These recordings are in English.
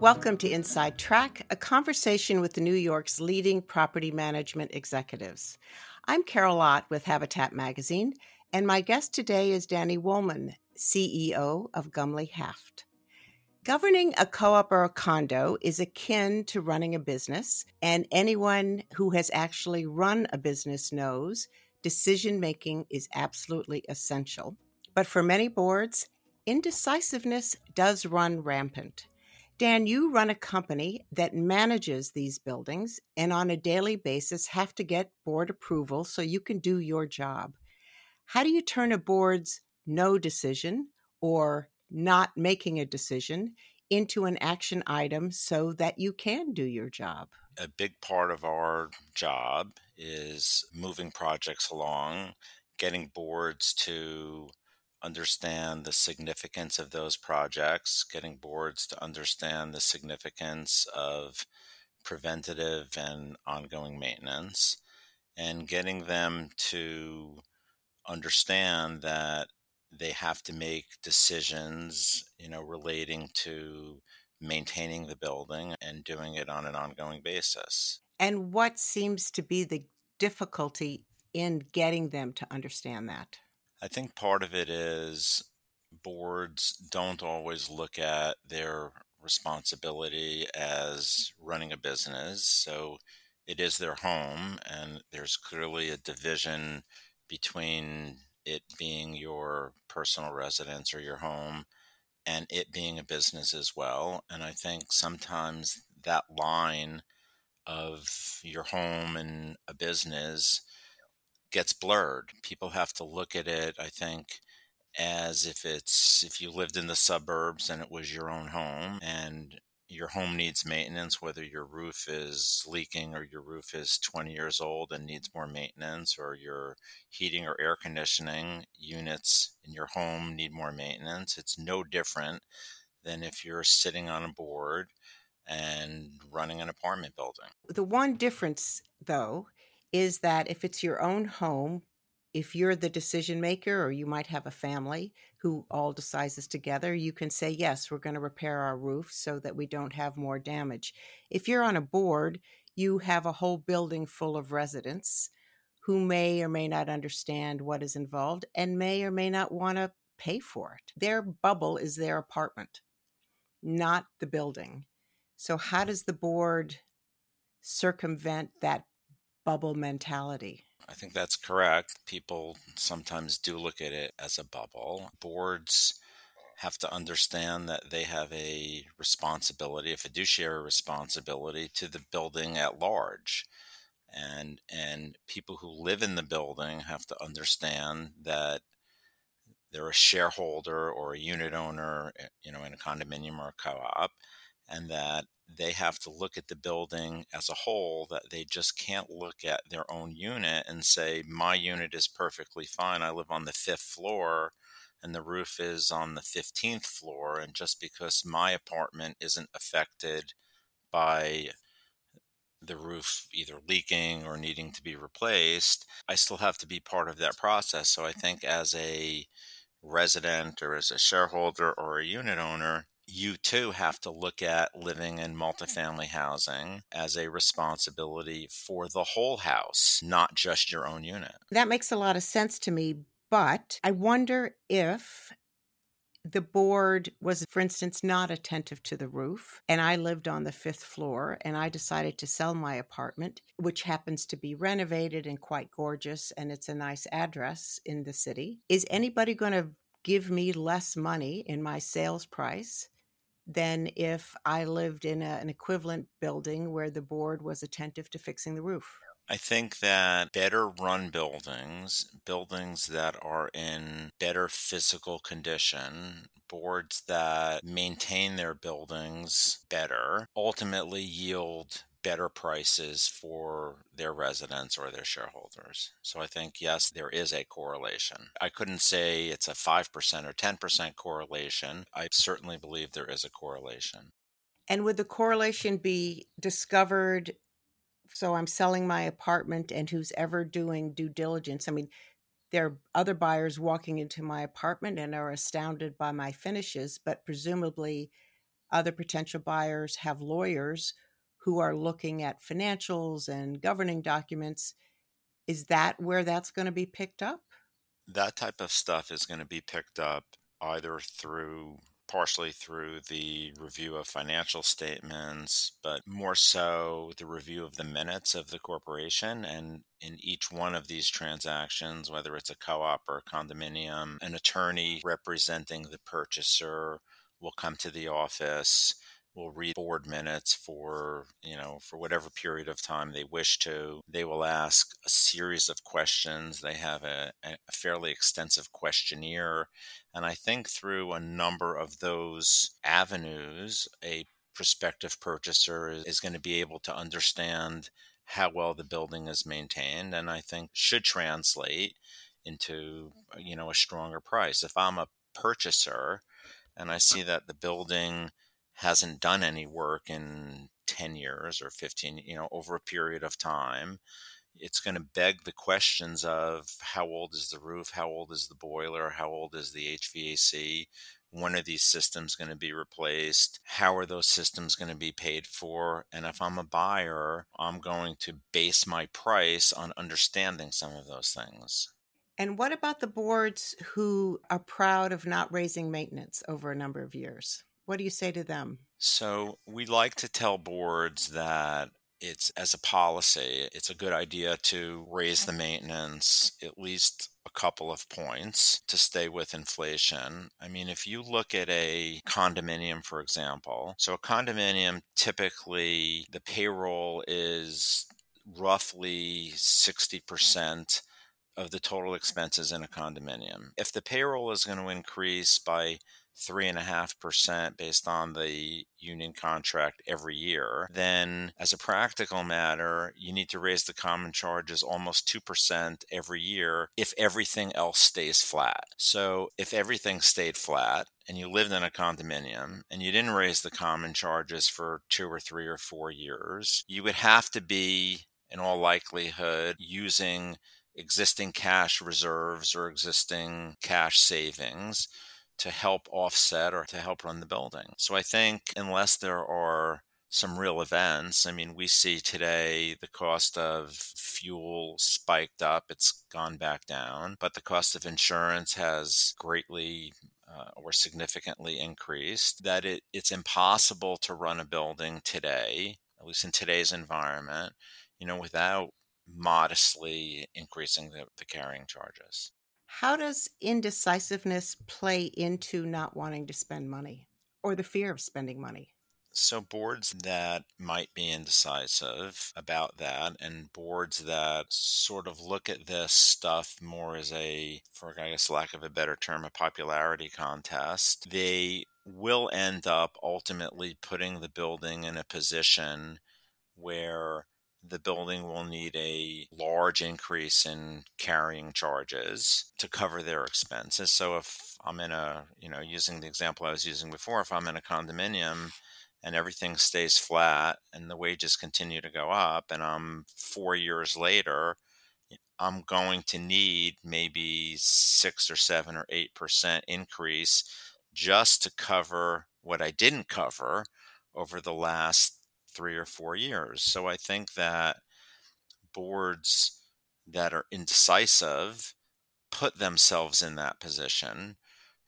Welcome to Inside Track, a conversation with New York's leading property management executives. I'm Carol Ott with Habitat Magazine, and my guest today is Danny Wollman, CEO of Gumley Haft. Governing a co op or a condo is akin to running a business, and anyone who has actually run a business knows decision making is absolutely essential. But for many boards, indecisiveness does run rampant. Dan, you run a company that manages these buildings and on a daily basis have to get board approval so you can do your job. How do you turn a board's no decision or not making a decision into an action item so that you can do your job? A big part of our job is moving projects along, getting boards to understand the significance of those projects, getting boards to understand the significance of preventative and ongoing maintenance, and getting them to understand that they have to make decisions, you know, relating to maintaining the building and doing it on an ongoing basis. And what seems to be the difficulty in getting them to understand that? I think part of it is boards don't always look at their responsibility as running a business. So it is their home, and there's clearly a division between it being your personal residence or your home and it being a business as well. And I think sometimes that line of your home and a business gets blurred. People have to look at it, I think, as if it's if you lived in the suburbs and it was your own home and your home needs maintenance, whether your roof is leaking or your roof is 20 years old and needs more maintenance, or your heating or air conditioning units in your home need more maintenance. It's no different than if you're sitting on a board and running an apartment building. The one difference, though, is that if it's your own home, if you're the decision maker or you might have a family who all decides together, you can say, yes, we're going to repair our roof so that we don't have more damage. If you're on a board, you have a whole building full of residents who may or may not understand what is involved and may or may not want to pay for it. Their bubble is their apartment, not the building. So, how does the board circumvent that bubble mentality. I think that's correct. People sometimes do look at it as a bubble. Boards have to understand that they have a responsibility, a fiduciary responsibility to the building at large. And and people who live in the building have to understand that they're a shareholder or a unit owner, eh, you know, in a condominium or a co-op, and that they have to look at the building as a whole that they just can't look at their own unit and say my unit is perfectly fine. I live on the fifth floor and the roof is on the 15th floor. And just because my apartment isn't affected by the roof either leaking or needing to be replaced i still have to be part of that process. So i think as a resident or as a shareholder or a unit owner you too have to look at living in multifamily housing as a responsibility for the whole house, not just your own unit. That makes a lot of sense to me, but I wonder if the board was, for instance, not attentive to the roof, and I lived on the fifth floor, and I decided to sell my apartment, which happens to be renovated and quite gorgeous, and it's a nice address in the city. Is anybody going to give me less money in my sales price than if I lived in a, an equivalent building where the board was attentive to fixing the roof. I think that better run buildings, buildings that are in better physical condition, boards that maintain their buildings better, ultimately yield better prices for their residents or their shareholders. So I think, yes, there is a correlation. I couldn't say it's a 5% or 10% correlation. I certainly believe there is a correlation. And would the correlation be discovered? So I'm selling my apartment, and who's ever doing due diligence? I mean, there are other buyers walking into my apartment and are astounded by my finishes, but presumably other potential buyers have lawyers who are looking at financials and governing documents. Is that where that's going to be picked up? That type of stuff is going to be picked up either through partially through the review of financial statements, but more so the review of the minutes of the corporation. And in each one of these transactions, whether it's a co op or a condominium, an attorney representing the purchaser will come to the office will read board minutes for you know for whatever period of time they wish to. They will ask a series of questions. They have a, a, fairly extensive questionnaire. And i think through a number of those avenues a prospective purchaser is, is going to be able to understand how well the building is maintained and i think should translate into uh, you know a stronger price. If i'm a purchaser and i see that the building hasn't done any work in 10 years or 15, you know, over a period of time, it's going to beg the questions of how old is the roof, how old is the boiler, how old is the HVAC, when are these systems going to be replaced, how are those systems going to be paid for, and if I'm a buyer, I'm going to base my price on understanding some of those things. And what about the boards who are proud of not raising maintenance over a number of years? What do you say to them? So we like to tell boards that it's as a policy, it's a good idea to raise the maintenance at least a couple of points to stay with inflation. I mean, if you look at a condominium, for example, so a condominium typically the payroll is roughly 60% of the total expenses in a condominium. If the payroll is going to increase by three and a half percent based on the union contract every year, then as a practical matter, you need to raise the common charges almost 2% every year if everything else stays flat. So if everything stayed flat, and you lived in a condominium and you didn't raise the common charges for two or three or four years, you would have to be, in all likelihood, using existing cash reserves or existing cash savings to help offset or to help run the building. So I think unless there are some real events. I mean, we see today the cost of fuel spiked up, it's gone back down, but the cost of insurance has greatly uh, or significantly increased. That it, it's impossible to run a building today, at least in today's environment, you know, without modestly increasing the, the carrying charges. How does indecisiveness play into not wanting to spend money or the fear of spending money? So, boards that might be indecisive about that, and boards that sort of look at this stuff more as a, for I guess lack of a better term, a popularity contest, they will end up ultimately putting the building in a position where the building will need a large increase in carrying charges to cover their expenses. So if I'm in a, you know, using the example I was using before, if I'm in a condominium and everything stays flat and the wages continue to go up and I'm 4 years later I'm going to need maybe 6 or 7 or 8% increase just to cover what I didn't cover over the last three or four years. So I think that boards that are indecisive put themselves in that position,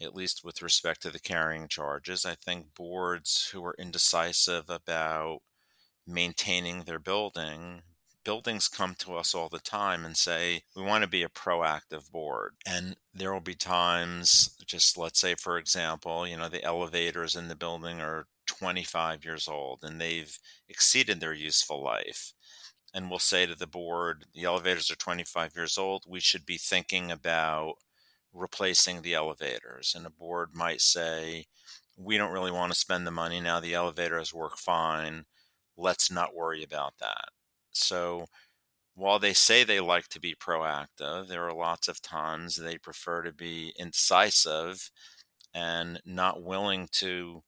at least with respect to the carrying charges. I think boards who are indecisive about maintaining their building buildings come to us all the time and say, we want to be a proactive board. And there will be times, just let's say, for example, you know, the elevators in the building are 25 years old and they've exceeded their useful life. And we'll say to the board, the elevators are 25 years old. We should be thinking about replacing the elevators. And the board might say, we don't really want to spend the money now. The elevators work fine. Let's not worry about that. So while they say they like to be proactive, there are lots of times they prefer to be incisive and not willing to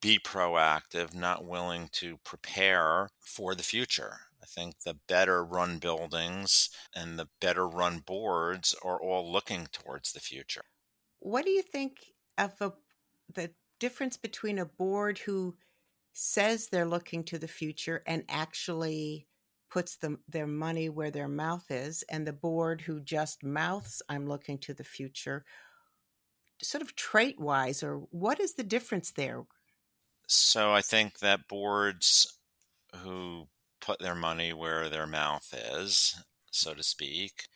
be proactive, not willing to prepare for the future. I think the better run buildings and the better run boards are all looking towards the future. What do you think of the, the difference between a board who says they're looking to the future and actually puts the, their money where their mouth is, and the board who just mouths, I'm looking to the future, sort of trait wise, or what is the difference there? So I think that boards who put their money where their mouth is, so to speak,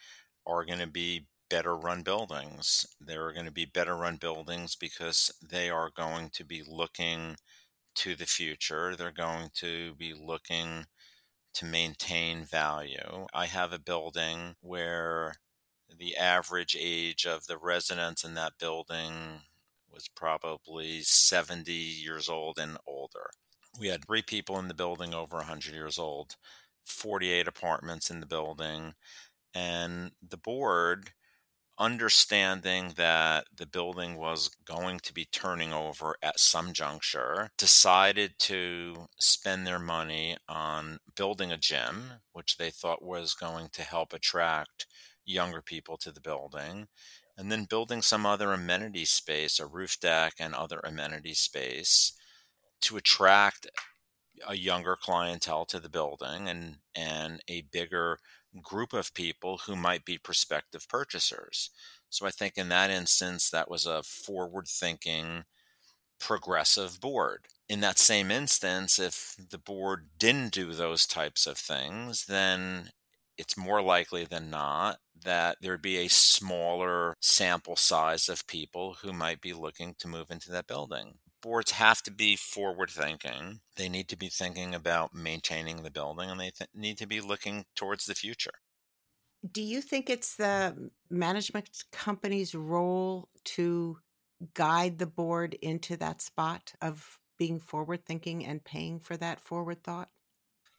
are going to be better run buildings. They're going to be better run buildings because they are going to be looking to the future. They're going to be looking to maintain value. I have a building where the average age of the residents in that building was probably 70 years old and older. We had three people in the building over 100 years old, 48 apartments in the building, and the board understanding that the building was going to be turning over at some juncture, decided to spend their money on building a gym, which they thought was going to help attract younger people to the building, and then building some other amenity space, a roof deck and other amenity space to attract a younger clientele to the building and and a bigger group of people who might be prospective purchasers. So I think in that instance, that was a forward thinking, progressive board. In that same instance, if the board didn't do those types of things, then it's more likely than not that there'd be a smaller sample size of people who might be looking to move into that building boards have to be forward thinking. They need to be thinking about maintaining the building and they th- need to be looking towards the future. Do you think it's the management company's role to guide the board into that spot of being forward thinking and paying for that forward thought?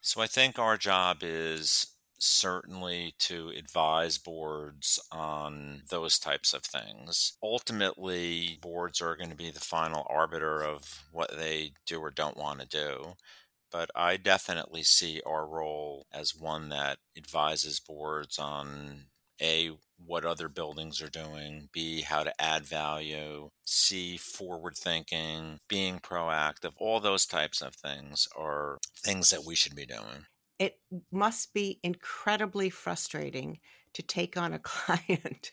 So I think our job is certainly to advise boards on those types of things. Ultimately, boards are going to be the final arbiter of what they do or don't want to do. But I definitely see our role as one that advises boards on A, what other buildings are doing, B, how to add value, C, forward thinking, being proactive. All those types of things are things that we should be doing it must be incredibly frustrating to take on a client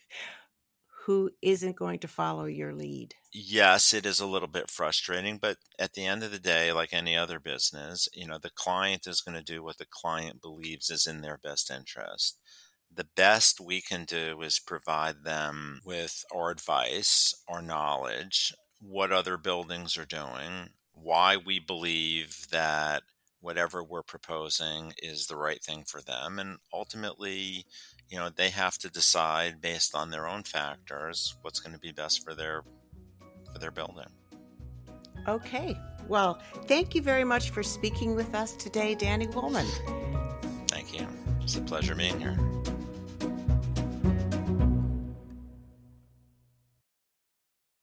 who isn't going to follow your lead. Yes, it is a little bit frustrating, but at the end of the day, like any other business, you know, the client is going to do what the client believes is in their best interest. The best we can do is provide them with our advice, our knowledge, what other buildings are doing, why we believe that whatever we're proposing is the right thing for them and ultimately you know they have to decide based on their own factors what's going to be best for their for their building. Okay. Well thank you very much for speaking with us today danny Wollman. Thank you. It's a pleasure being here